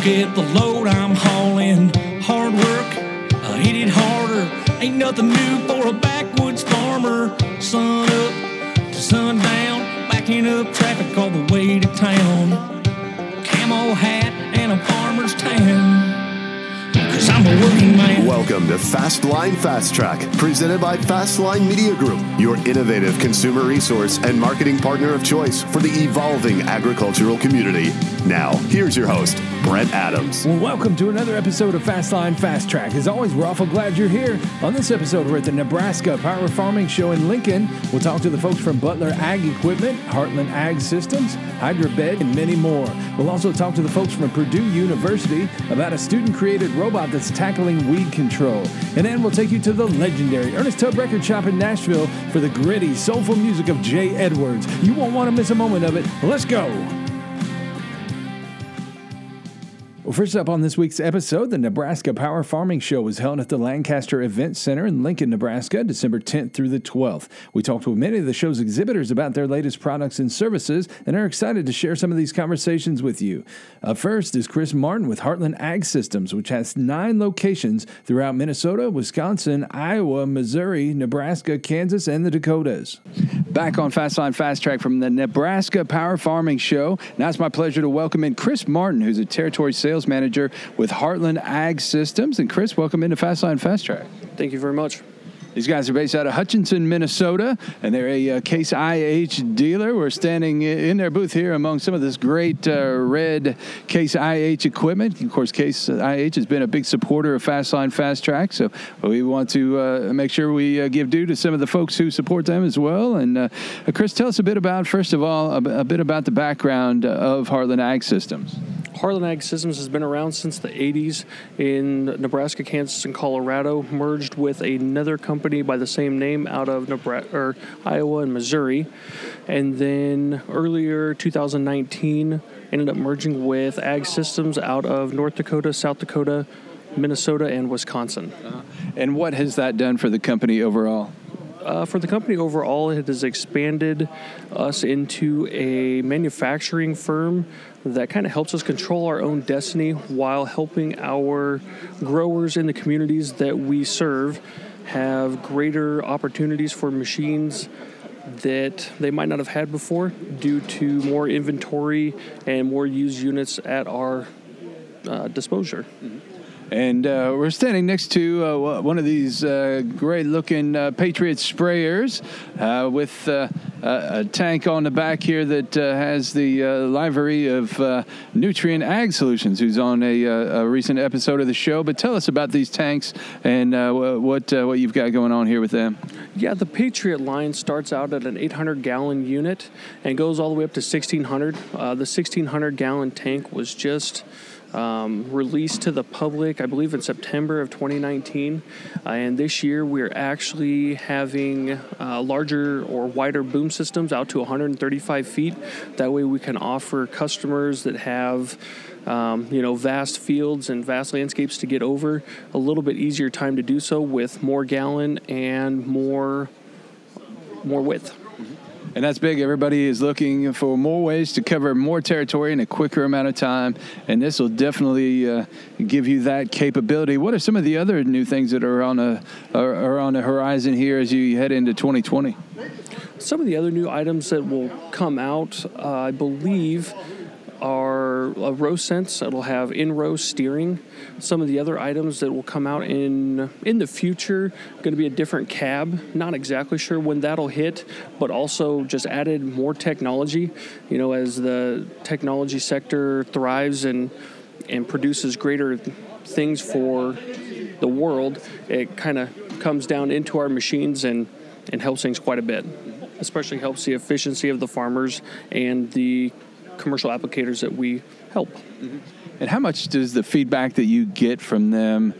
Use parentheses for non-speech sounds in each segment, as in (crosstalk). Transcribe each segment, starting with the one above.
Look at the load I'm hauling. Hard work, I hit it harder. Ain't nothing new for a backwoods farmer. Sun up to sundown, backing up traffic all the way to town. Camo hat and a farmer's tan. Welcome to Fastline Fast Track, presented by Fastline Media Group, your innovative consumer resource and marketing partner of choice for the evolving agricultural community. Now, here's your host, Brent Adams. Well, welcome to another episode of Fast Line Fast Track. As always, we're awful glad you're here. On this episode, we're at the Nebraska Power Farming Show in Lincoln. We'll talk to the folks from Butler Ag Equipment, Heartland Ag Systems, Hydrabed, and many more. We'll also talk to the folks from Purdue University about a student-created robot that's tackling weed control. And then we'll take you to the legendary Ernest Tubb Record Shop in Nashville for the gritty, soulful music of Jay Edwards. You won't want to miss a moment of it. Let's go! Well, first up on this week's episode, the Nebraska Power Farming Show was held at the Lancaster Event Center in Lincoln, Nebraska, December 10th through the 12th. We talked with many of the show's exhibitors about their latest products and services and are excited to share some of these conversations with you. Up first is Chris Martin with Heartland Ag Systems, which has nine locations throughout Minnesota, Wisconsin, Iowa, Missouri, Nebraska, Kansas, and the Dakotas. Back on Fastline Fast Track from the Nebraska Power Farming Show. Now it's my pleasure to welcome in Chris Martin, who's a territory sales manager with Heartland Ag Systems. And Chris, welcome into Fastline Fast Track. Thank you very much. These guys are based out of Hutchinson, Minnesota, and they're a uh, Case IH dealer. We're standing in their booth here among some of this great uh, red Case IH equipment. Of course, Case IH has been a big supporter of Fastline Fast Track, so we want to uh, make sure we uh, give due to some of the folks who support them as well. And uh, Chris, tell us a bit about, first of all, a, a bit about the background of Heartland Ag Systems. Heartland Ag Systems has been around since the 80s in Nebraska, Kansas, and Colorado, merged with another company by the same name out of Nebraska, or Iowa and Missouri. And then earlier, 2019, ended up merging with Ag Systems out of North Dakota, South Dakota, Minnesota, and Wisconsin. And what has that done for the company overall? Uh, for the company overall, it has expanded us into a manufacturing firm that kind of helps us control our own destiny while helping our growers in the communities that we serve have greater opportunities for machines that they might not have had before due to more inventory and more used units at our uh, disposal. Mm-hmm. And uh, we're standing next to uh, one of these uh, great looking uh, Patriot sprayers uh, with uh, a tank on the back here that has the livery of Nutrient Ag Solutions, who's on a, a, recent episode of the show. But tell us about these tanks and what, what you've got going on here with them. Yeah, the Patriot line starts out at an 800 gallon unit and goes all the way up to 1600. the 1600 gallon tank was just um, released to the public, I believe, in September of 2019. Uh, and this year, we're actually having uh, larger or wider boom systems out to 135 feet. That way, we can offer customers that have um, you know, vast fields and vast landscapes to get over, a little bit easier time to do so with more gallon and more more width. And that's big. Everybody is looking for more ways to cover more territory in a quicker amount of time. And this will definitely uh, give you that capability. What are some of the other new things that are on a are, are on the horizon here as you head into 2020? Some of the other new items that will come out, uh, I believe, are a row sense. It'll have in row steering. Some of the other items that will come out in in the future going to be a different cab. Not exactly sure when that'll hit, but also just added more technology. You know, as the technology sector thrives and and produces greater things for the world, it kind of comes down into our machines and and helps things quite a bit. Especially helps the efficiency of the farmers and the commercial applicators that we help. And how much does the feedback that you get from them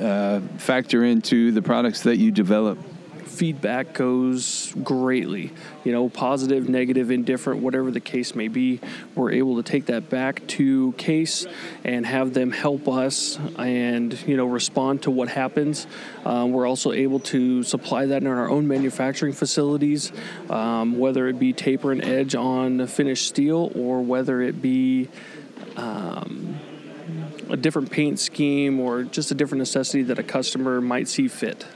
uh, factor into the products that you develop? Feedback goes greatly. You know, positive, negative, indifferent, whatever the case may be. We're able to take that back to case and have them help us and, you know, respond to what happens. Um, we're also able to supply that in our own manufacturing facilities, um, whether it be taper and edge on finished steel or whether it be. Um, a different paint scheme or just a different necessity that a customer might see fit.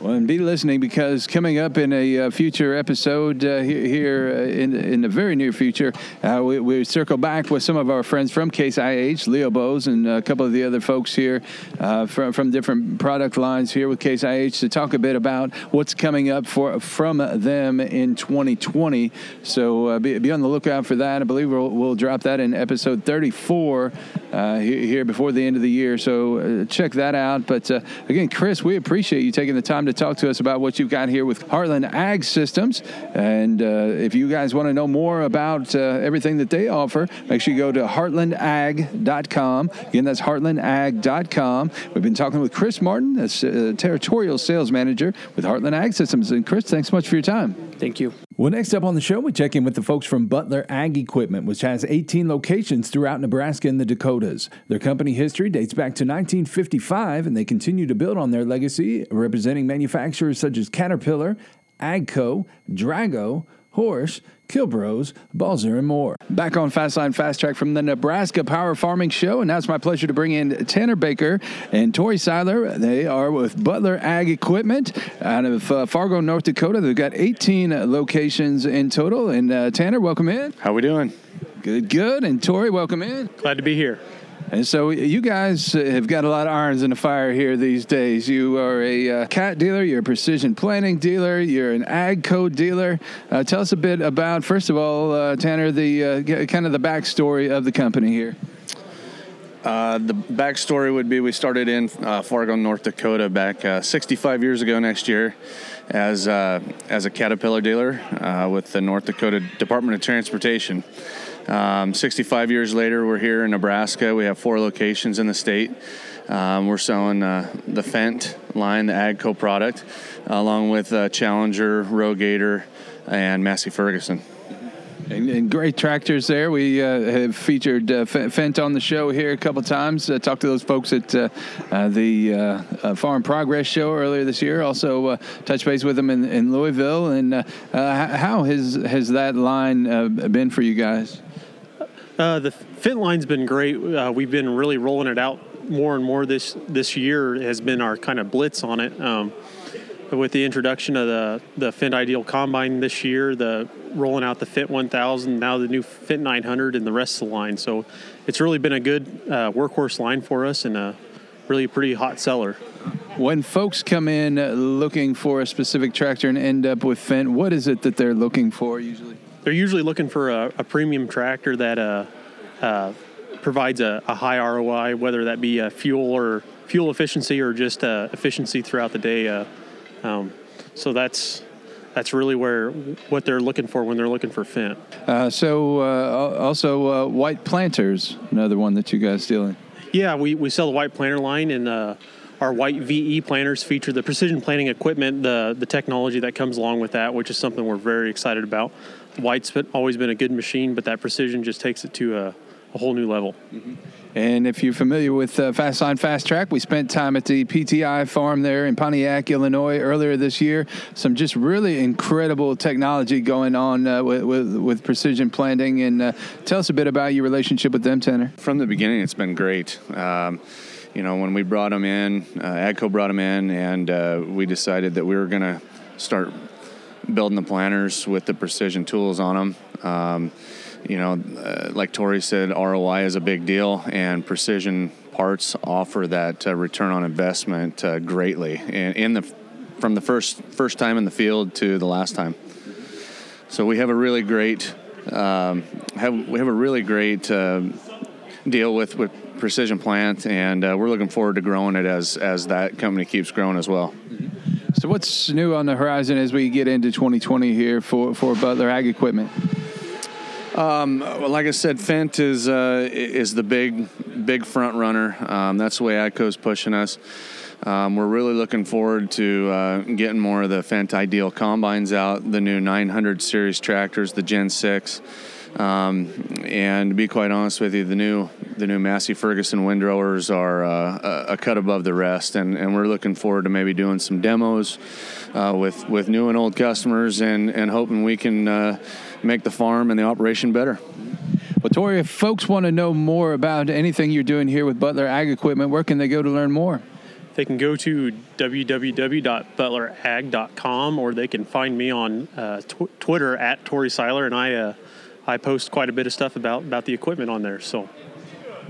Well, and be listening because coming up in a uh, future episode uh, he- here uh, in in the very near future, uh, we, we circle back with some of our friends from Case IH, Leo Bose, and a couple of the other folks here uh, from from different product lines here with Case IH to talk a bit about what's coming up for from them in 2020. So uh, be, be on the lookout for that. I believe we'll, we'll drop that in episode 34 uh, here before the end of the year. So check that out. But again, Chris, we appreciate you taking the time to talk to us about what you've got here with Heartland Ag Systems. And uh, if you guys want to know more about uh, everything that they offer, make sure you go to heartlandag.com. Again, that's heartlandag.com. We've been talking with Chris Martin, a territorial sales manager with Heartland Ag Systems. And Chris, thanks so much for your time. Thank you. Well, next up on the show, we check in with the folks from Butler Ag Equipment, which has 18 locations throughout Nebraska and the Dakotas. Their company history dates back to 1955, and they continue to build on their legacy, representing manufacturers such as Caterpillar, Agco, Drago, Horsch, Kilbros, Balzer, and more. Back on Fastline Fast Track from the Nebraska Power Farming Show, and now it's my pleasure to bring in Tanner Baker and Tori Seiler. They are with Butler Ag Equipment out of uh, Fargo, North Dakota. They've got 18 locations in total. And uh, Tanner, welcome in. How we doing? Good, good. And Tori, welcome in. Glad to be here. And so you guys have got a lot of irons in the fire here these days. You are a uh, cat dealer, you're a precision planting dealer, you're an AGCO dealer. Uh, tell us a bit about, first of all, uh, Tanner, the uh, kind of the backstory of the company here. Uh, the backstory would be we started in uh, Fargo, North Dakota, back uh, 65 years ago next year, as as a Caterpillar dealer with the North Dakota Department of Transportation. Um, 65 years later, we're here in Nebraska. We have four locations in the state. Um, we're selling uh, the Fendt line, the Agco product, along with uh, Challenger, Rogator, and Massey Ferguson. And, and great tractors there. We uh, have featured uh, Fendt on the show here a couple times. Uh, talked to those folks at uh, uh, the uh, Farm Progress show earlier this year. Also touched base with them in, in Louisville. And how has has that line been for you guys? Uh, the Fendt line's been great. Uh, we've been really rolling it out more and more this this year has been our kind of blitz on it. Um, with the introduction of the the Fendt Ideal Combine this year, the rolling out the Fendt 1000, now the new Fendt 900, and the rest of the line. So it's really been a good uh, workhorse line for us and a really pretty hot seller. When folks come in looking for a specific tractor and end up with Fendt, what is it that they're looking for usually? They're usually looking for a, a premium tractor that uh, uh, provides a, a high ROI, whether that be uh, fuel or fuel efficiency or just uh, efficiency throughout the day. Uh, um, so that's that's really where what they're looking for when they're looking for Fendt. Uh, so uh, also uh, white planters, another one that you guys deal in. Yeah, we, we sell the white planter line, and uh, our white VE planters feature the precision planting equipment, the the technology that comes along with that, which is something we're very excited about. White's been, always been a good machine, but that precision just takes it to a, a whole new level. And if you're familiar with uh, Fast Line Fast Track, we spent time at the PTI farm there in Pontiac, Illinois earlier this year. Some just really incredible technology going on uh, with, with, with precision planting. And uh, tell us a bit about your relationship with them, Tanner. From the beginning, it's been great. Um, you know, when we brought them in, uh, Agco brought them in, and uh, we decided that we were going to start building the planters with the precision tools on them. Um, you know, uh, like Tori said, ROI is a big deal, and precision parts offer that uh, return on investment uh, greatly. And in the from the first first time in the field to the last time. So we have a really great um, have we have a really great uh, deal with with Precision Plant, and uh, we're looking forward to growing it as as that company keeps growing as well. So, what's new on the horizon as we get into 2020 here for, for Butler Ag Equipment? Well, like I said, Fendt is uh, is the big big front runner. Um, that's the way AGCO's pushing us. Um, we're really looking forward to uh, getting more of the Fendt Ideal combines out, the new 900 series tractors, the Gen 6. Um, and to be quite honest with you, the new the new Massey Ferguson windrowers are uh, a, a cut above the rest, and, and we're looking forward to maybe doing some demos uh, with with new and old customers, and and hoping we can uh, make the farm and the operation better. Well, Tori, if folks want to know more about anything you're doing here with Butler Ag Equipment, where can they go to learn more? They can go to www.butlerag.com or they can find me on uh, tw- Twitter at Tori Seiler, and I uh, I post quite a bit of stuff about about the equipment on there. So.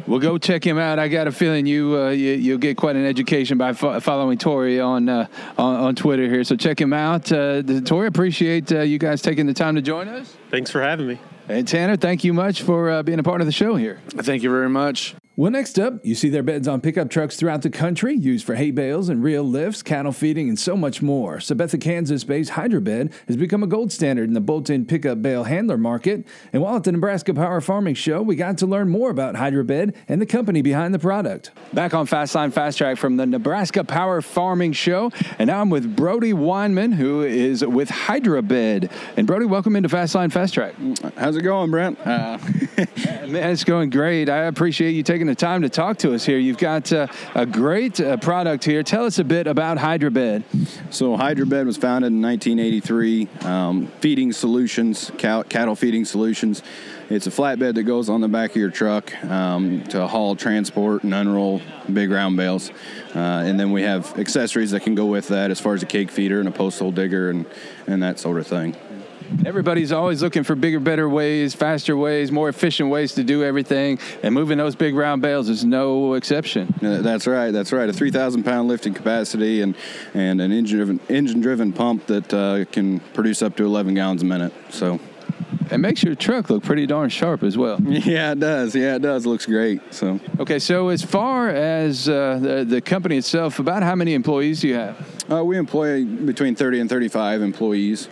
Well, go check him out. I got a feeling you, uh, you will get quite an education by fo- following Tori on, uh, on, on Twitter here. So check him out. Uh, Tori, appreciate uh, you guys taking the time to join us. Thanks for having me. And Tanner, thank you much for uh, being a part of the show here. Thank you very much. Well, next up, you see their beds on pickup trucks throughout the country, used for hay bales and reel lifts, cattle feeding, and so much more. Sabetha, Kansas-based Hydrabed has become a gold standard in the bolt-in pickup bale handler market. And while at the Nebraska Power Farming Show, we got to learn more about Hydrabed and the company behind the product. Back on Fastline Fast Track from the Nebraska Power Farming Show, and now I'm with Brody Weinman, who is with Hydrabed. And Brody, welcome into Fastline Fast Track. How's it going, Brent? Uh, (laughs) Man, it's going great. I appreciate you taking the time to talk to us here. You've got uh, a great uh, product here. Tell us a bit about Hydrabed. So, Hydrabed was founded in 1983. Um, feeding solutions, cow- cattle feeding solutions. It's a flatbed that goes on the back of your truck um, to haul, transport, and unroll big round bales. Uh, and then we have accessories that can go with that, as far as a cake feeder and a post hole digger and, and that sort of thing. Everybody's always looking for bigger, better ways, faster ways, more efficient ways to do everything, and moving those big round bales is no exception. Uh, that's right. That's right. A 3,000 pound lifting capacity and and an engine driven engine driven pump that uh, can produce up to 11 gallons a minute. So. It makes your truck look pretty darn sharp as well. (laughs) Yeah, it does. Yeah, it does. It looks great. So. Okay, so as far as uh, the, the company itself, about how many employees do you have? Uh, we employ between 30 and 35 employees.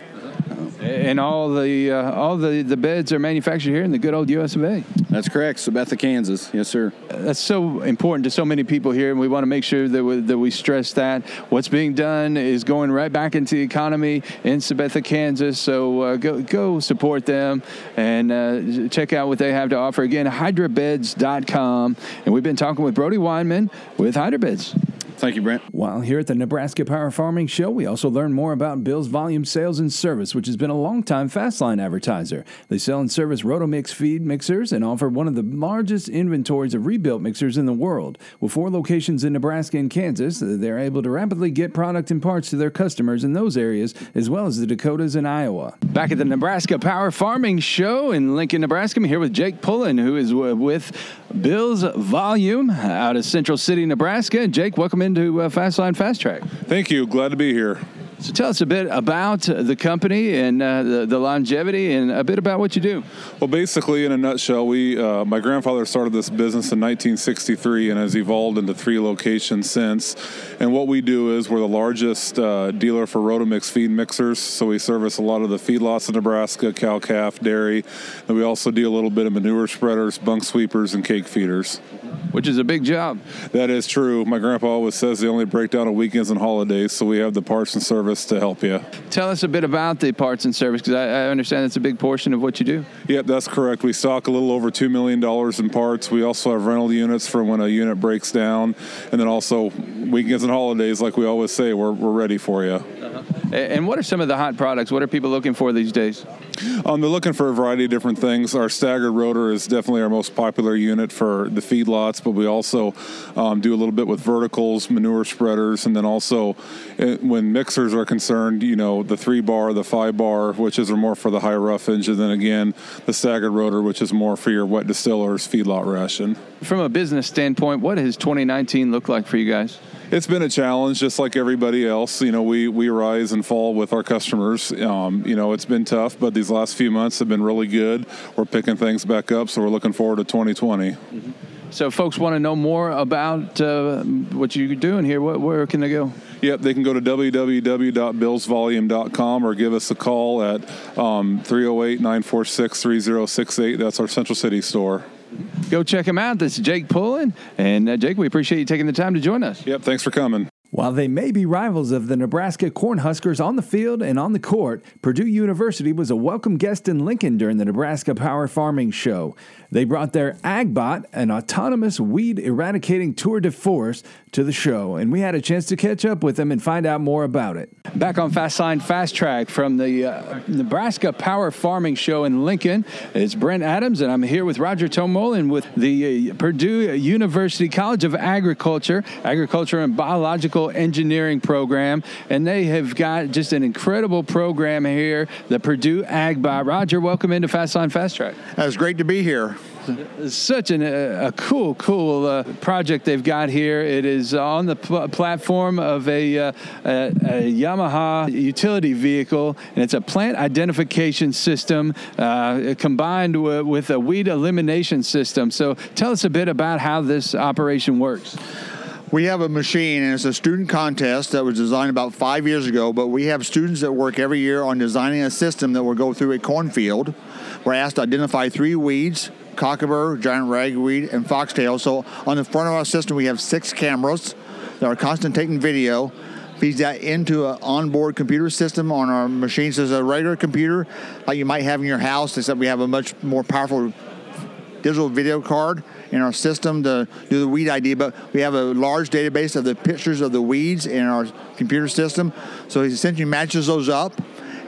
And all the uh, all the, the beds are manufactured here in the good old U.S. of A. That's correct, Sabetha, Kansas. Yes, sir. That's so important to so many people here, and we want to make sure that we, that we stress that what's being done is going right back into the economy in Sabetha, Kansas. So uh, go go support them and uh, check out what they have to offer. Again, hydrabeds.com. And we've been talking with Brody Weinman with Hydrabeds. Thank you, Brent. While here at the Nebraska Power Farming Show, we also learn more about Bill's Volume Sales and Service, which has been a long-time Fastline advertiser. They sell and service Rotomix feed mixers and offer one of the largest inventories of rebuilt mixers in the world. With four locations in Nebraska and Kansas, they're able to rapidly get product and parts to their customers in those areas, as well as the Dakotas and Iowa. Back at the Nebraska Power Farming Show in Lincoln, Nebraska, I'm here with Jake Pullen, who is with Bill's Volume out of Central City, Nebraska. Jake, welcome into uh, Fastline Fast Track. Thank you. Glad to be here. So tell us a bit about the company and uh, the, the, longevity and a bit about what you do. Well, basically, in a nutshell, we uh, my grandfather started this business in 1963 and has evolved into three locations since. And what we do is we're the largest uh, dealer for Rotomix feed mixers. So we service a lot of the feedlots in Nebraska, cow, calf, dairy. And we also do a little bit of manure spreaders, bunk sweepers, and cake feeders. Which is a big job. That is true. My grandpa always says they only break down on weekends and holidays, so we have the parts and service to help you. Tell us a bit about the parts and service because I, I, understand it's a big portion of what you do. Yep, that's correct. We stock a little over $2 million in parts. We also have rental units for when a unit breaks down. And then also weekends and holidays, like we always say, we're, we're ready for you. Uh-huh. And what are some of the hot products? What are people looking for these days? Um, they're looking for a variety of different things. Our staggered rotor is definitely our most popular unit for the feedlots, but we also um, do a little bit with verticals, manure spreaders, and then also uh, when mixers are concerned, you know, the three bar, the five bar, which is more for the high roughage, and then again, the staggered rotor, which is more for your wet distillers feedlot ration. From a business standpoint, what has 2019 looked like for you guys? It's been a challenge, just like everybody else. You know, we, we rise and fall with our customers. Um, you know, it's been tough, but these last few months have been really good. We're picking things back up, so we're looking forward to 2020. Mm-hmm. So, folks want to know more about uh, what you're doing here. What, where can they go? Yep, they can go to www.billsvolume.com or give us a call at um, 308 946 3068. That's our Central City store. Go check them out. This is Jake Pullen. And uh, Jake, we appreciate you taking the time to join us. Yep, thanks for coming. While they may be rivals of the Nebraska Cornhuskers on the field and on the court, Purdue University was a welcome guest in Lincoln during the Nebraska Power Farming Show. They brought their AgBot, an autonomous weed eradicating tour de force, to the show, and we had a chance to catch up with them and find out more about it. Back on Fast Fastline Fast Track from the uh, Nebraska Power Farming Show in Lincoln, it's Brent Adams, and I'm here with Roger Tormoehlen with the uh, Purdue University College of Agriculture, Agriculture and Biological Engineering program, and they have got just an incredible program here, the Purdue AgBot. Roger, welcome into Fast Fastline Fast Track. It's great to be here. Such an, a, a cool, cool uh, project they've got here. It is on the pl- platform of a, uh, a, a, Yamaha utility vehicle, and it's a plant identification system uh, combined w- with a weed elimination system. So, tell us a bit about how this operation works. We have a machine, and it's a student contest that was designed about five years ago. But we have students that work every year on designing a system that will go through a cornfield. We're asked to identify three weeds cocklebur, giant ragweed, and foxtail. So on the front of our system, we have six cameras that are constantly taking video. Feeds that into an onboard computer system on our machines. There's a regular computer like you might have in your house, except we have a much more powerful digital video card in our system to do the weed ID, but we have a large database of the pictures of the weeds in our computer system. So he essentially matches those up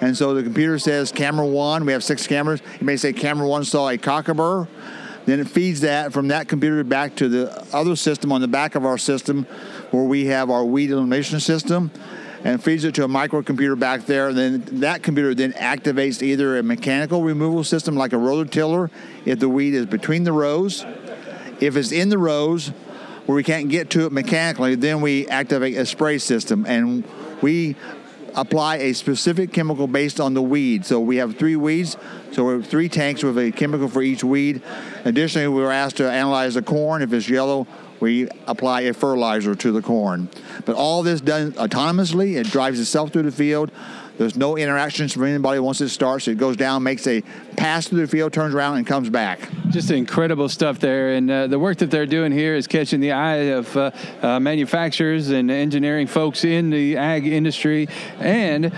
and so the computer says camera one, we have six cameras. It may say camera one saw a cocklebur. Then it feeds that from that computer back to the other system on the back of our system where we have our weed elimination system and feeds it to a microcomputer back there. And then that computer then activates either a mechanical removal system like a rototiller if the weed is between the rows. If it's in the rows where we can't get to it mechanically, then we activate a spray system. And we apply a specific chemical based on the weed. So we have three weeds, so we have three tanks with a chemical for each weed. Additionally, we were asked to analyze the corn. If it's yellow, we apply a fertilizer to the corn. But all this done autonomously. It drives itself through the field. There's no interactions from anybody once it starts. It goes down, makes a pass through the field, turns around, and comes back. Just incredible stuff there. And uh, the work that they're doing here is catching the eye of uh, uh, manufacturers and engineering folks in the ag industry. And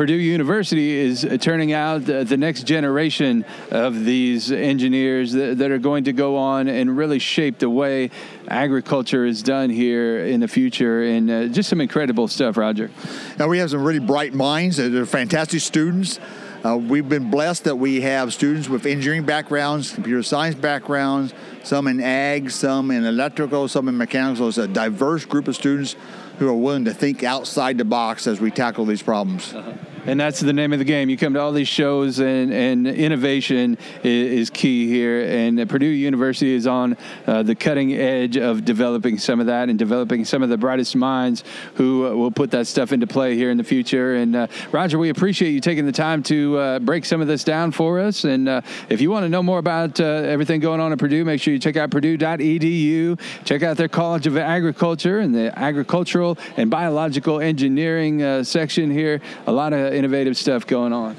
Purdue University is turning out the, the next generation of these engineers that, that, are going to go on and really shape the way agriculture is done here in the future. And uh, just some incredible stuff, Roger. Now, we have some really bright minds. They're fantastic students. Uh, we've been blessed that we have students with engineering backgrounds, computer science backgrounds, some in ag, some in electrical, some in mechanical. It's a diverse group of students who are willing to think outside the box as we tackle these problems. Uh-huh and that's the name of the game. You come to all these shows, and, and innovation is, is key here. And Purdue University is on uh, the cutting edge of developing some of that and developing some of the brightest minds who uh, will put that stuff into play here in the future. And uh, Roger, we appreciate you taking the time to uh, break some of this down for us. And uh, if you want to know more about uh, everything going on at Purdue, make sure you check out purdue.edu. Check out their College of Agriculture and the Agricultural and Biological Engineering section here. A lot of innovative stuff going on.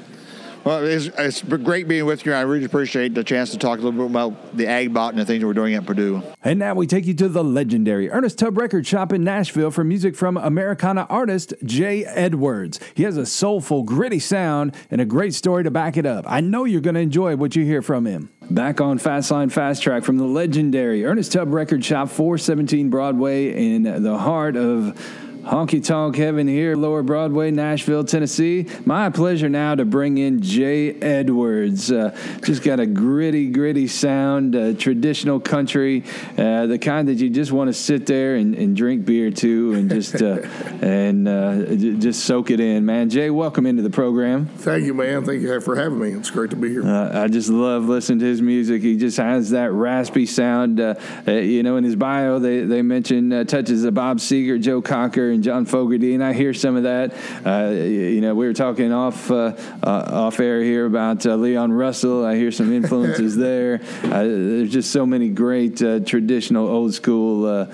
Well, it's, it's great being with you. I really appreciate the chance to talk a little bit about the AgBot and the things we're doing at Purdue. And now we take you to the legendary Ernest Tubb Record Shop in Nashville for music from Americana artist Jay Edwards. He has a soulful, gritty sound and a great story to back it up. I know you're going to enjoy what you hear from him. Back on Fastline Fast Track from the legendary Ernest Tubb Record Shop, 417 Broadway in the heart of Honky Tonk Heaven here, Lower Broadway, Nashville, Tennessee. My pleasure now to bring in Jay Edwards. Uh, just got a gritty, gritty sound, uh, traditional country, uh, the kind that you just want to sit there and, and drink beer to and just uh, (laughs) and uh, just soak it in, man. Jay, welcome into the program. Thank you, man. Thank you for having me. It's great to be here. Uh, I just love listening to his music. He just has that raspy sound. you know, in his bio, they they mention touches of Bob Seger, Joe Cocker and John Fogerty, and I hear some of that. Uh, you know, we were talking off uh, uh, off air here about uh, Leon Russell. I hear some influences (laughs) there. Uh, there's just so many great traditional old school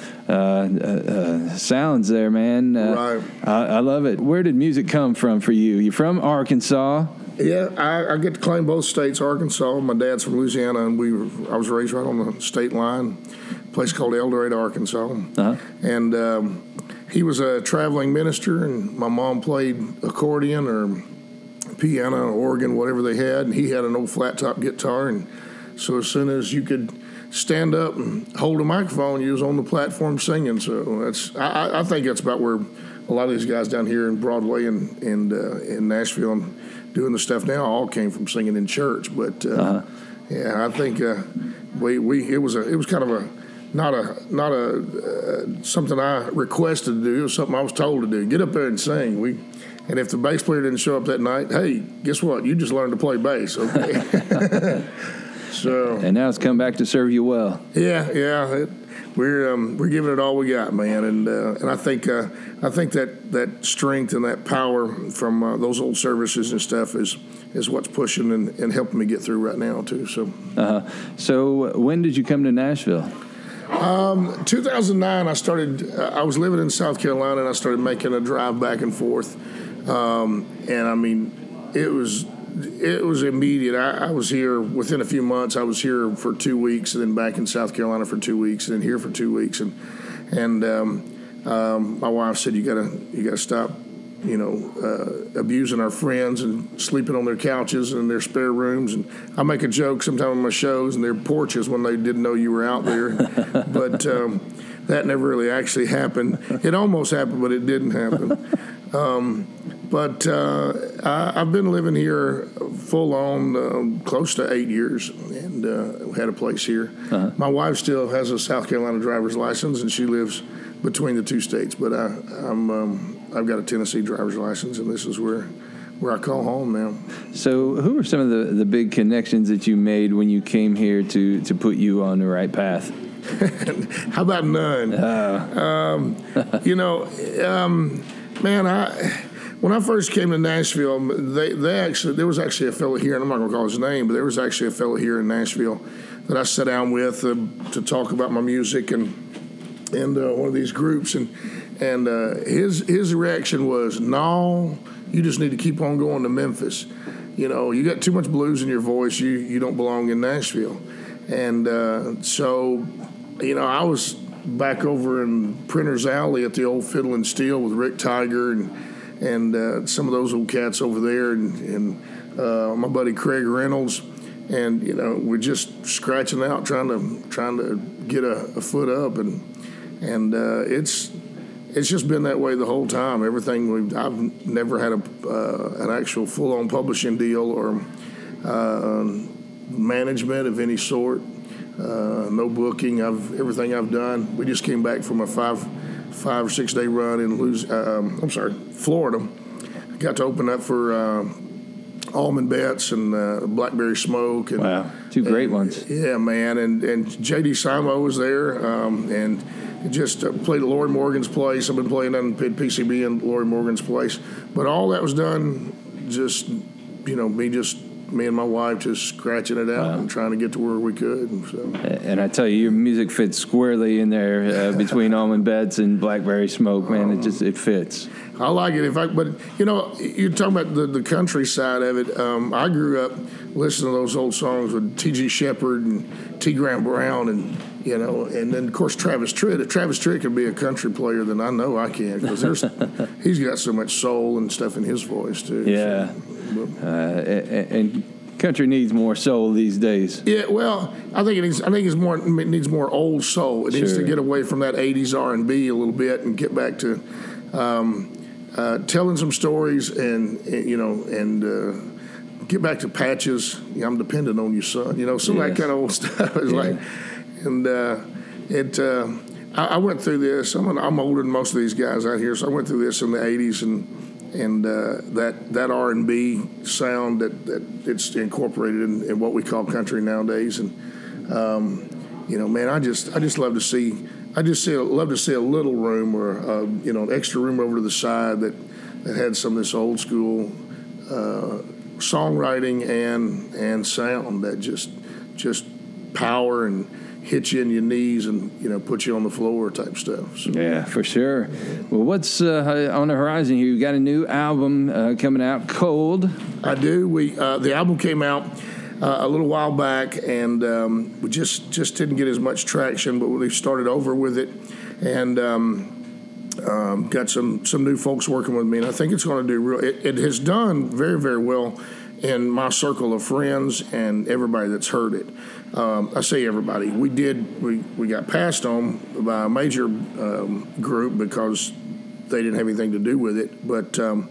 sounds there, man. right. I, I love it. Where did music come from for you? You from Arkansas? Yeah, I, I, get to claim both states. Arkansas. My dad's from Louisiana, and we were, I was raised right on the state line, a place called El Dorado, Arkansas. Uh-huh. And um, he was a traveling minister, and my mom played accordion or piano or organ, whatever they had, and he had an old flat top guitar. And so as soon as you could stand up and hold a microphone, you was on the platform singing. So that's I, I think that's about where a lot of these guys down here in Broadway and and uh, in Nashville and doing the stuff now all came from singing in church. But uh, Uh-huh. yeah, I think uh, we we it was a it was kind of a not a not a uh, something I requested to do. It was something I was told to do. Get up there and sing. We and if the bass player didn't show up that night, hey, guess what? You just learned to play bass. Okay. (laughs) so And now it's come back to serve you well. yeah, yeah. It, we're um, we're giving it all we got, man, and uh, and I think uh, I think that, that strength and that power from uh, those old services and stuff is is what's pushing and, and helping me get through right now too. So, Uh, so when did you come to Nashville? 2009, I started. Uh, I was living in South Carolina, and I started making a drive back and forth. Um, and I mean, it was it was immediate. I, I was here within a few months. I was here for two weeks, and then back in South Carolina for two weeks, and then here for two weeks. And and um, um, my wife said, "You gotta you gotta stop." You know, uh, abusing our friends and sleeping on their couches and their spare rooms. And I make a joke sometimes on my shows and their porches when they didn't know you were out there. (laughs) but um, that never really actually happened. It almost happened, but it didn't happen. Um, but uh, I, I've been living here full on um, close to eight years and uh, had a place here. My wife still has a South Carolina driver's license and she lives between the two states, but I, I'm, um, I've got a Tennessee driver's license and this is where, where I call home now. So who are some of the, the big connections that you made when you came here to, to put you on the right path? (laughs) How about none? um, you know, um, man, I when I first came to Nashville, they they actually there was actually a fellow here, and I'm not going to call his name, but there was actually a fellow here in Nashville that I sat down with uh, to talk about my music and and uh, one of these groups, and and uh, his his reaction was, "No, you just need to keep on going to Memphis. You know, you got too much blues in your voice. You you don't belong in Nashville." And uh, so, you know, I was back over in Printer's Alley at the old Fiddle and Steel with Rick Tiger and and uh, some of those old cats over there, and, and uh, my buddy Craig Reynolds, and you know, we're just scratching out, trying to trying to get a, a foot up, and and uh, it's it's just been that way the whole time. Everything we've, I've never had a uh, an actual full on publishing deal or uh, management of any sort. Uh, no booking. I've everything I've done. We just came back from a five five or six day run in Luz- um, I'm sorry, Florida. Got to open up for uh, Allman Betts and uh, Blackberry Smoke. And, Wow, two great and- ones. Yeah, man, and and JD Simo was there, um, and just uh, played at Lorrie Morgan's place. I've been playing on PCB in Lorrie Morgan's place, but all that was done just you know me just me and my wife just scratching it out and trying to get to where we could. And so. And I tell you, your music fits squarely in there uh, (laughs) between Allman Betts and Blackberry Smoke, man. It just it fits. I like it. If I, but you know, you're talking about the, the country side of it. Um, I grew up listening to those old songs with T.G. Sheppard and T. Graham Brown, and you know, and then of course Travis Tritt. If Travis Tritt can be a country player, then I know I can because there's (laughs) he's got so much soul and stuff in his voice too. Yeah. Uh, and, and country needs more soul these days. Yeah, well, I think it needs. I think it's more. It needs more old soul. It needs to get away from that '80s R&B a little bit and get back to um, uh, telling some stories and, and, you know and uh, get back to patches. Yeah, I'm dependent on you, son. You know, some of that kind of old (laughs) stuff is Yeah. like, and uh, it. Uh, I, went through this. I'm, an- I'm older than most of these guys out here, so I went through this in the '80s and and uh, that that R and B sound that, that it's incorporated in, in what we call country nowadays, and um, you know, man, I just I just love to see I just see love to see a little room or uh, you know an extra room over to the side that that had some of this old school uh, songwriting and and sound that just just power and hit you in your knees and you know put you on the floor type stuff. So. Yeah, for sure. Well, what's uh, on the horizon here? You got a new album uh, coming out, Cold. I do. We uh, the album came out uh, a little while back, and um, we just just didn't get as much traction, but we started over with it, and um, Um, got some some new folks working with me, and I think it's going to do real. It, it has done very very well in my circle of friends and everybody that's heard it. Um, I say everybody. We did. We we got passed on by a major um, group because they didn't have anything to do with it. But um,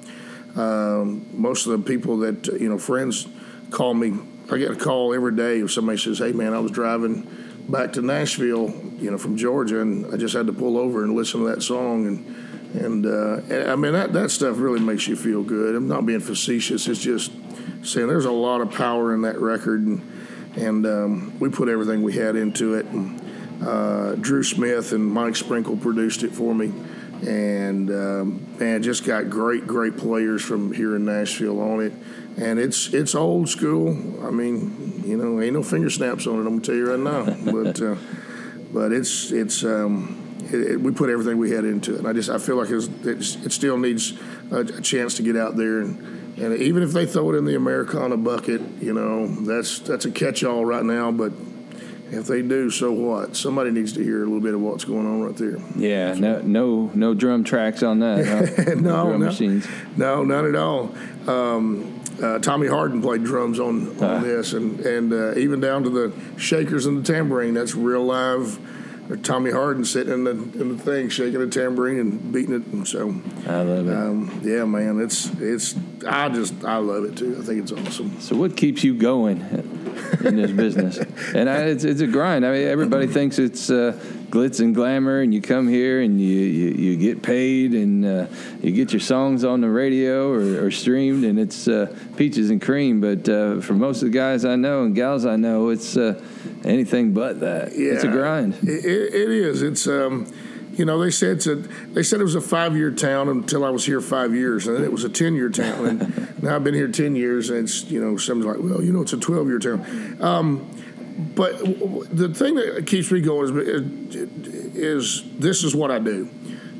um, most of the people that you know, friends, call me. I get a call every day if somebody says, "Hey, man, I was driving." back to Nashville, you know, from Georgia, and I just had to pull over and listen to that song, and and, uh, and I mean that that stuff really makes you feel good. I'm not being facetious; it's just saying there's a lot of power in that record, and and um, we put everything we had into it. And uh, Drew Smith and Mike Sprinkle produced it for me, and um, man, just got great great players from here in Nashville on it and it's it's old school. I mean, you know, ain't no finger snaps on it. I'm gonna tell you right now, (laughs) but uh, but it's it's um, it, it, we put everything we had into it. And I just I feel like it's, it's, it still needs a, a, chance to get out there and and even if they throw it in the Americana bucket, you know, that's that's a catch-all right now, but. If they do, so what? Somebody needs to hear a little bit of what's going on right there. Yeah, no, no, no drum tracks on that. Huh? (laughs) no, drum no, machines. no, none at all. Um, uh, Tommy Harden played drums on, on uh. this, and and uh, even down to the shakers and the tambourine. That's real live. Tommy Harden sitting in the in the thing, shaking a tambourine and beating it, and so I love it. Um, yeah, man, it's it's I just I love it too. I think it's awesome. So, what keeps you going in this business? (laughs) and I, it's it's a grind. I mean, everybody thinks it's uh, glitz and glamour, and you come here and you, you, you get paid and uh, you get your songs on the radio or, or streamed, and it's uh, peaches and cream. But uh, for most of the guys I know and gals I know, it's uh, anything but that. Yeah, it's a grind. it, it is. It's. Um, you know, they said a, they said it was a five year town until I was here five years, and then it was a ten year town, and (laughs) now I've been here ten years, and it's you know, something's like, well, you know, it's a twelve year town. Um, but the thing that keeps me going is, is this is what I do.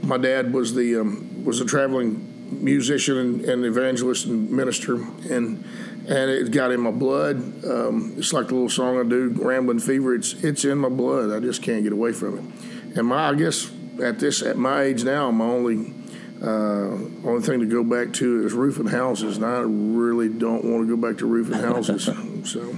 My dad was the um, was a traveling musician and, and, evangelist and minister, and and it got in my blood. Um, it's like the little song I do, "Rambling Fever." It's it's in my blood. I just can't get away from it. And my I guess at this at my age now, my only uh, only thing to go back to is roofing houses, and I really don't want to go back to roofing houses. (laughs) so.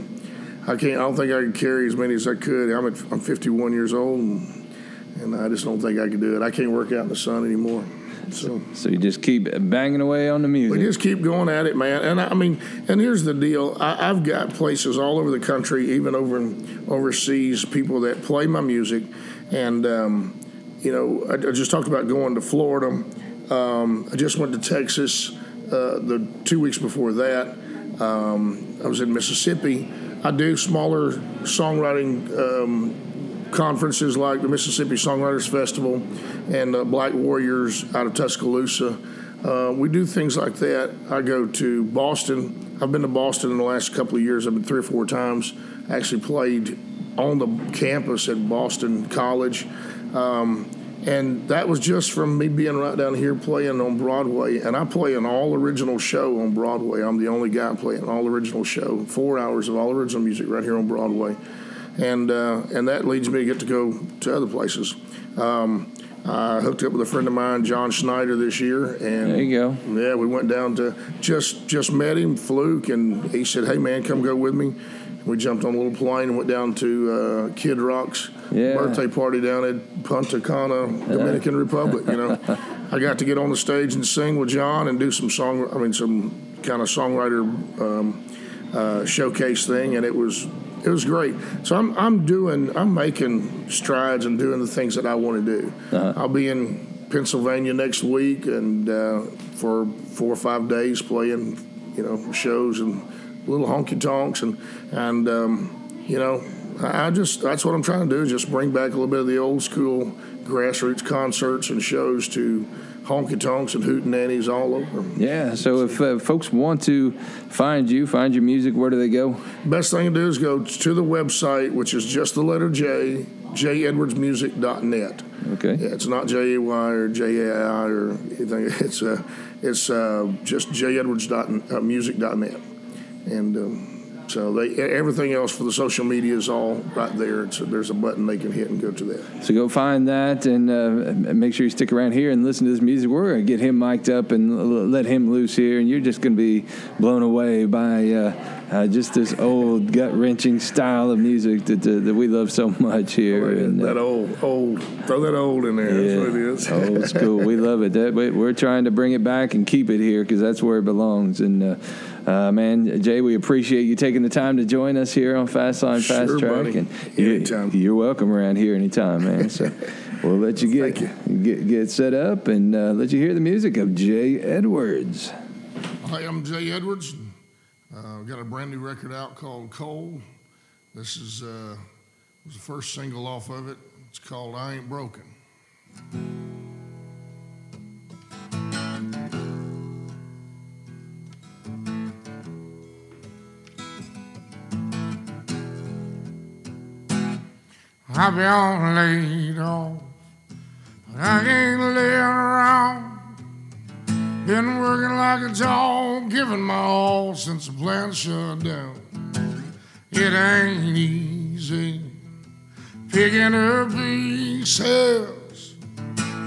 I can't. I don't think I could carry as many as I could. I'm at, I'm 51 years old, and, and I just don't think I could do it. I can't work out in the sun anymore. So, so you just keep banging away on the music. We just keep going at it, man. And I, I mean, and here's the deal: I, have got places all over the country, even over in, overseas, people that play my music. And um, you know, I, I, just talked about going to Florida. Um, I just went to Texas uh, the two weeks before that. Um, I was in Mississippi. I do smaller songwriting um, conferences like the Mississippi Songwriters Festival and uh, Black Warriors out of Tuscaloosa. Uh, we do things like that. I go to Boston. I've been to Boston in the last couple of years. I've been three or four times. I actually played on the campus at Boston College. Um, and that was just from me being right down here playing on Broadway. And I play an all original show on Broadway. I'm the only guy playing an all original show, four hours of all original music right here on Broadway. And, uh, and that leads me to get to go to other places. Um, I hooked up with a friend of mine, John Schneider, this year, and there you go. Yeah, we went down to just just met him, fluke, and he said, "Hey man, come go with me." We jumped on a little plane and went down to uh, Kid Rock's yeah. birthday party down at Punta Cana, Dominican yeah. Republic. You know, (laughs) I got to get on the stage and sing with John and do some song. I mean, some kind of songwriter um, uh, showcase thing, and it was it was great. So I'm I'm doing I'm making strides and doing the things that I want to do. Uh-huh. I'll be in Pennsylvania next week and uh, for four or five days playing you know shows and little honky tonks and and um, you know I just that's what I'm trying to do is just bring back a little bit of the old school grassroots concerts and shows to honky tonks and hootenannies all over. Yeah. So if uh, folks want to find you, find your music, where do they go? Best thing to do is go to the website, which is just the letter J, jedwardsmusic.net. Okay. Yeah, it's not J A Y or J A I or anything. It's uh, it's uh, just jedwardsmusic.net, and um, So they everything else for the social media is all right there. So there's a button they can hit and go to that. So go find that and uh, make sure you stick around here and listen to this music. We're to get him mic'd up and let him loose here, and you're just to be blown away by uh, uh, just this old gut wrenching style of music that uh, that we love so much here. And, uh, That old, old, throw that old in there. That's what it is. Old school. We love it. That, we- we're trying to bring it back and keep it here because that's where it belongs. And uh, uh, man, Jay, we appreciate you taking the time to join us here on Fast Line Fast Sure, Track. buddy. And you, Anytime. you're welcome around here anytime, man. So (laughs) we'll let you get get, get set up and uh, let you hear the music of Jay Edwards. Hi, I'm Jay Edwards. Uh, got a brand new record out called Cold. This is uh, was the first single off of it. It's called I Ain't Broken. I've been laid off, but I ain't laying around. Been working like a dog, giving my all since the plant shut down. It ain't easy picking up pieces.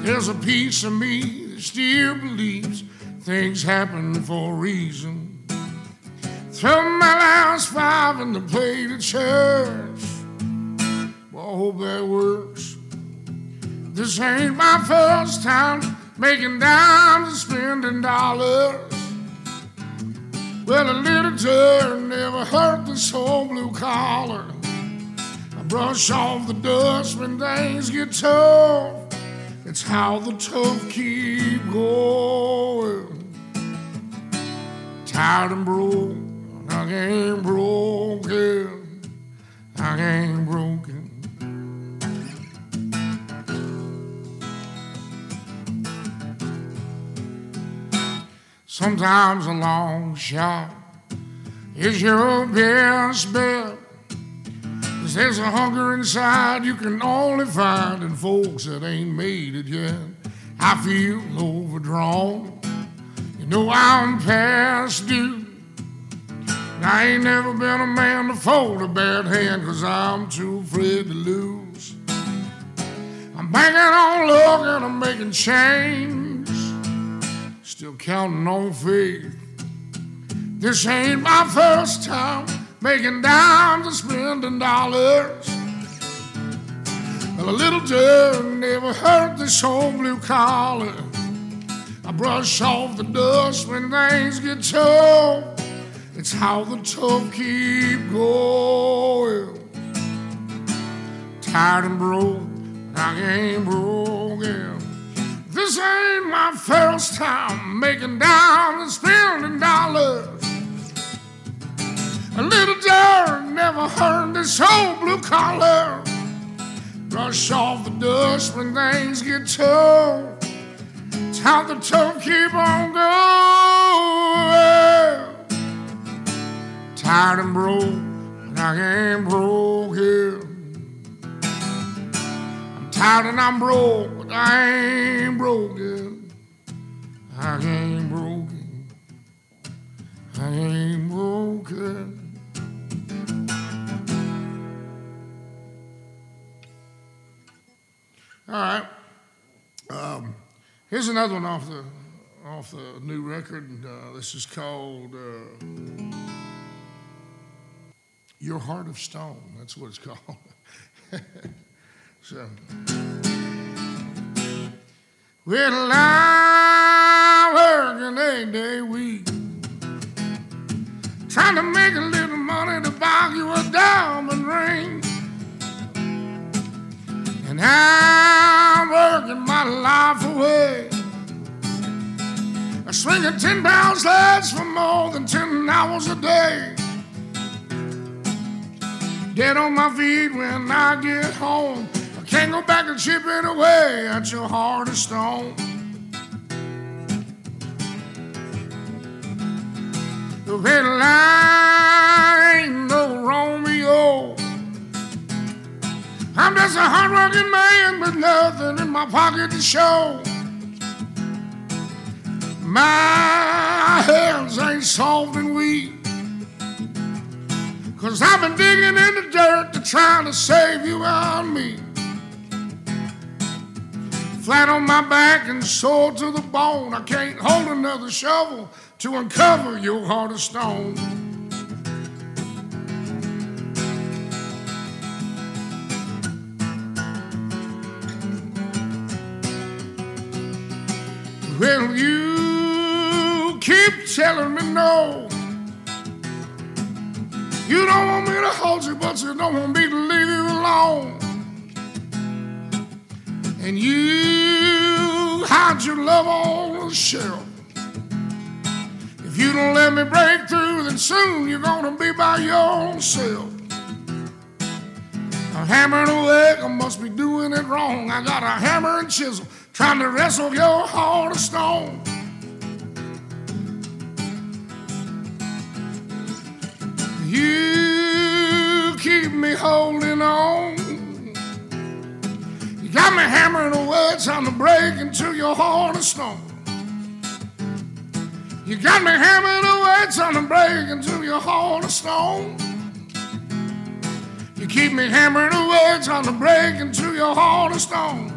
There's a piece of me that still believes things happen for a reason. Throw my last five in the plate of church. Well, I hope that works. This ain't my first time making dimes and spending dollars. Well, a little dirt never hurt this whole blue collar. I brush off the dust when things get tough. It's how the tough keep going. Tired and broke, I ain't broken. I ain't broken. Sometimes a long shot is your best bet. 'Cause there's a hunger inside you can only find in folks that ain't made it yet. I feel overdrawn. You know I'm past due. And I ain't never been a man to fold a bad hand because I'm too afraid to lose. I'm banking on luck and I'm making change. Counting on faith. This ain't my first time making dimes and spending dollars. A little dirt never hurt this whole blue collar. I brush off the dust when things get tough. It's how the tough keep going. Tired and broke, I ain't broken. First time making dimes and spending dollars. A little dirt never hurt this whole blue collar. Brush off the dust when things get tough. How the tough keep on going. Tired and broke, and I ain't broken. I'm tired and I'm broke, but I ain't broken. I ain't broken. I ain't broken. All right. Um, here's another one off the off the new record. Uh, this is called uh, "Your Heart of Stone." That's what it's (laughs) called. so, well, I'm working eight day week, trying to make a little money to buy you a diamond ring. And I'm working my life away. I swing a 10 pound sledge for more than 10 hours a day. Dead on my feet when I get home. Can't go back and chip it away at your heart of stone. The red line no Romeo. I'm just a hardworking man with nothing in my pocket to show. My hands ain't soft and weak. Cause I've been digging in the dirt to try to save you and me. Flat on my back and sore to the bone. I can't hold another shovel to uncover your heart of stone. Well, you keep telling me no. You don't want me to hold you, but you don't want me to leave you alone. And you hide your love on the shelf. If you don't let me break through, then soon you're gonna be by yourself. I'm hammering away, I must be doing it wrong. I got a hammer and chisel trying to wrestle your heart of stone. You keep me holding on. Got me hammering away, trying to break into your heart of stone. You got me hammering away, trying to break into your heart of stone. You keep me hammering away, trying to break into your heart of stone.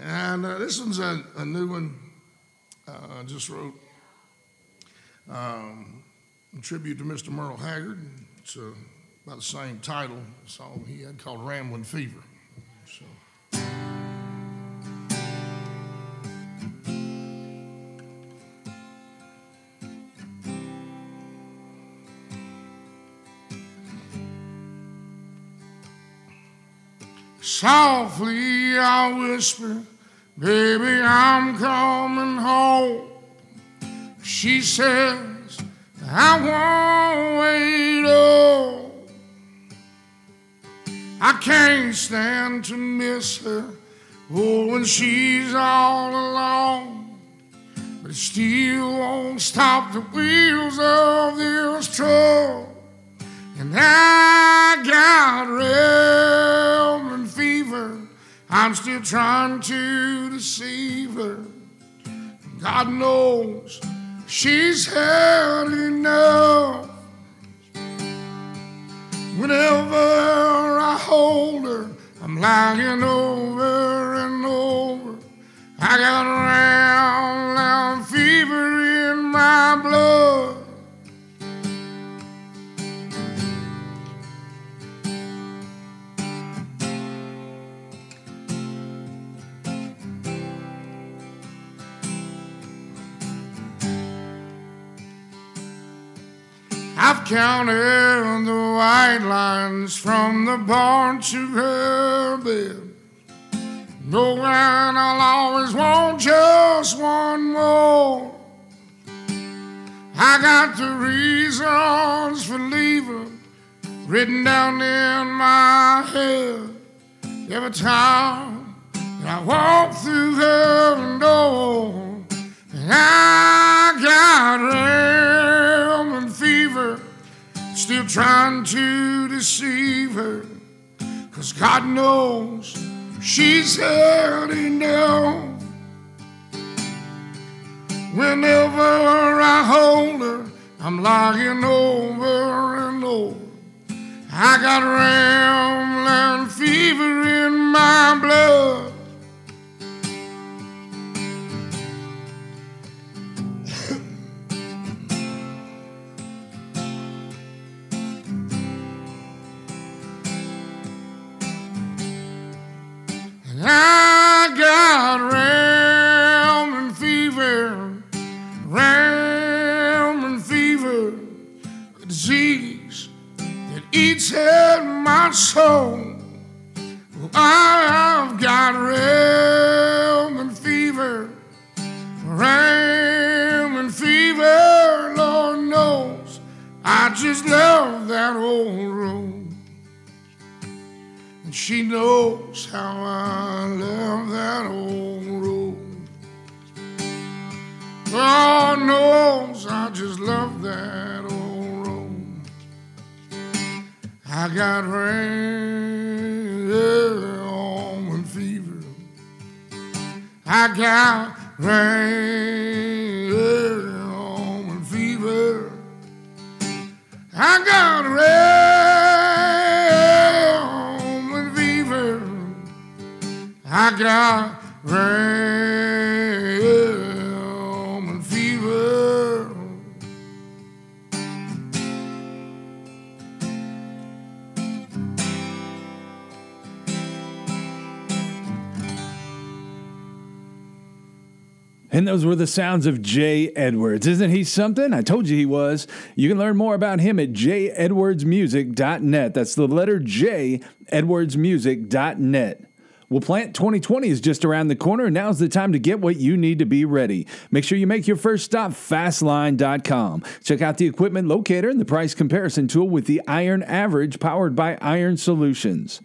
And uh, this one's a, a new one. Uh, I just wrote um, tribute to Mr. Merle Haggard. It's uh, about the same title song he had called Ramblin' Fever. So. Softly I whisper, baby, I'm coming home. She says, I won't wait oh. I can't stand to miss her, oh, when she's all alone. But it still won't stop the wheels of this truck. And I got Ramblin' fever. I'm still trying to deceive her. God knows she's had enough. Whenever I hold her, I'm lying over and over. I got round, round fever in my blood. I've counted the white lines from the barn to her bed. Knowing I'll always want just one more. I got the reasons for leaving written down in my head. Every time that I walk through her door, I got fever, still trying to deceive her. Cause God knows she's had enough. Whenever I hold her, I'm lying over and over. I got rambling fever in my blood. Got fever, Ramblin' fever, a disease that eats at my soul. I've got Ramblin' fever, Ramblin' fever, Lord knows. I just love that old road. And she knows how I love that old road. God knows I just love that old road. I got rain on fever. I got Roman fever. I got Roman I got fever. And those were the sounds of Jay Edwards. Isn't he something? I told you he was. You can learn more about him at jedwardsmusic.net. That's the letter J, edwardsmusic.net. Well, Plant 2020 is just around the corner, and now's the time to get what you need to be ready. Make sure you make your first stop fastline.com. Check out the equipment locator and the price comparison tool with the Iron Average powered by Iron Solutions.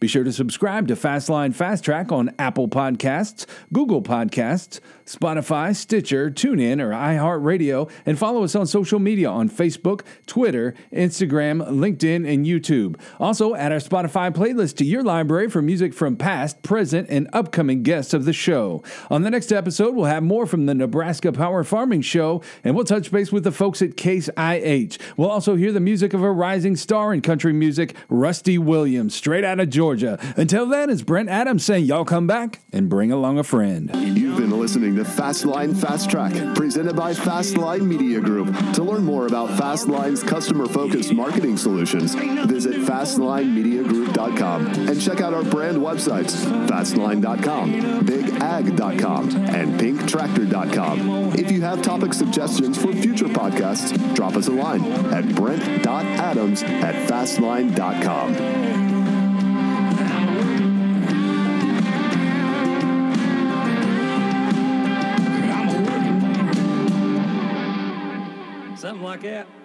Be sure to subscribe to Fastline Fast Track on Apple Podcasts, Google Podcasts, Spotify, Stitcher, TuneIn, or iHeartRadio, and follow us on social media on Facebook, Twitter, Instagram, LinkedIn, and YouTube. Also, add our Spotify playlist to your library for music from past, present, and upcoming guests of the show. On the next episode, we'll have more from the Nebraska Power Farming Show, and we'll touch base with the folks at Case IH. We'll also hear the music of a rising star in country music, Rusty Williams, straight out of Georgia. Until then, it's Brent Adams saying, Y'all come back and bring along a friend. You've been listening to Fastline Fast Track, presented by Fastline Media Group. To learn more about Fastline's customer focused marketing solutions, visit FastlineMediaGroup.com and check out our brand websites Fastline.com, BigAg.com, and PinkTractor.com. If you have topic suggestions for future podcasts, drop us a line at Brent.Adams at Fastline.com. like that.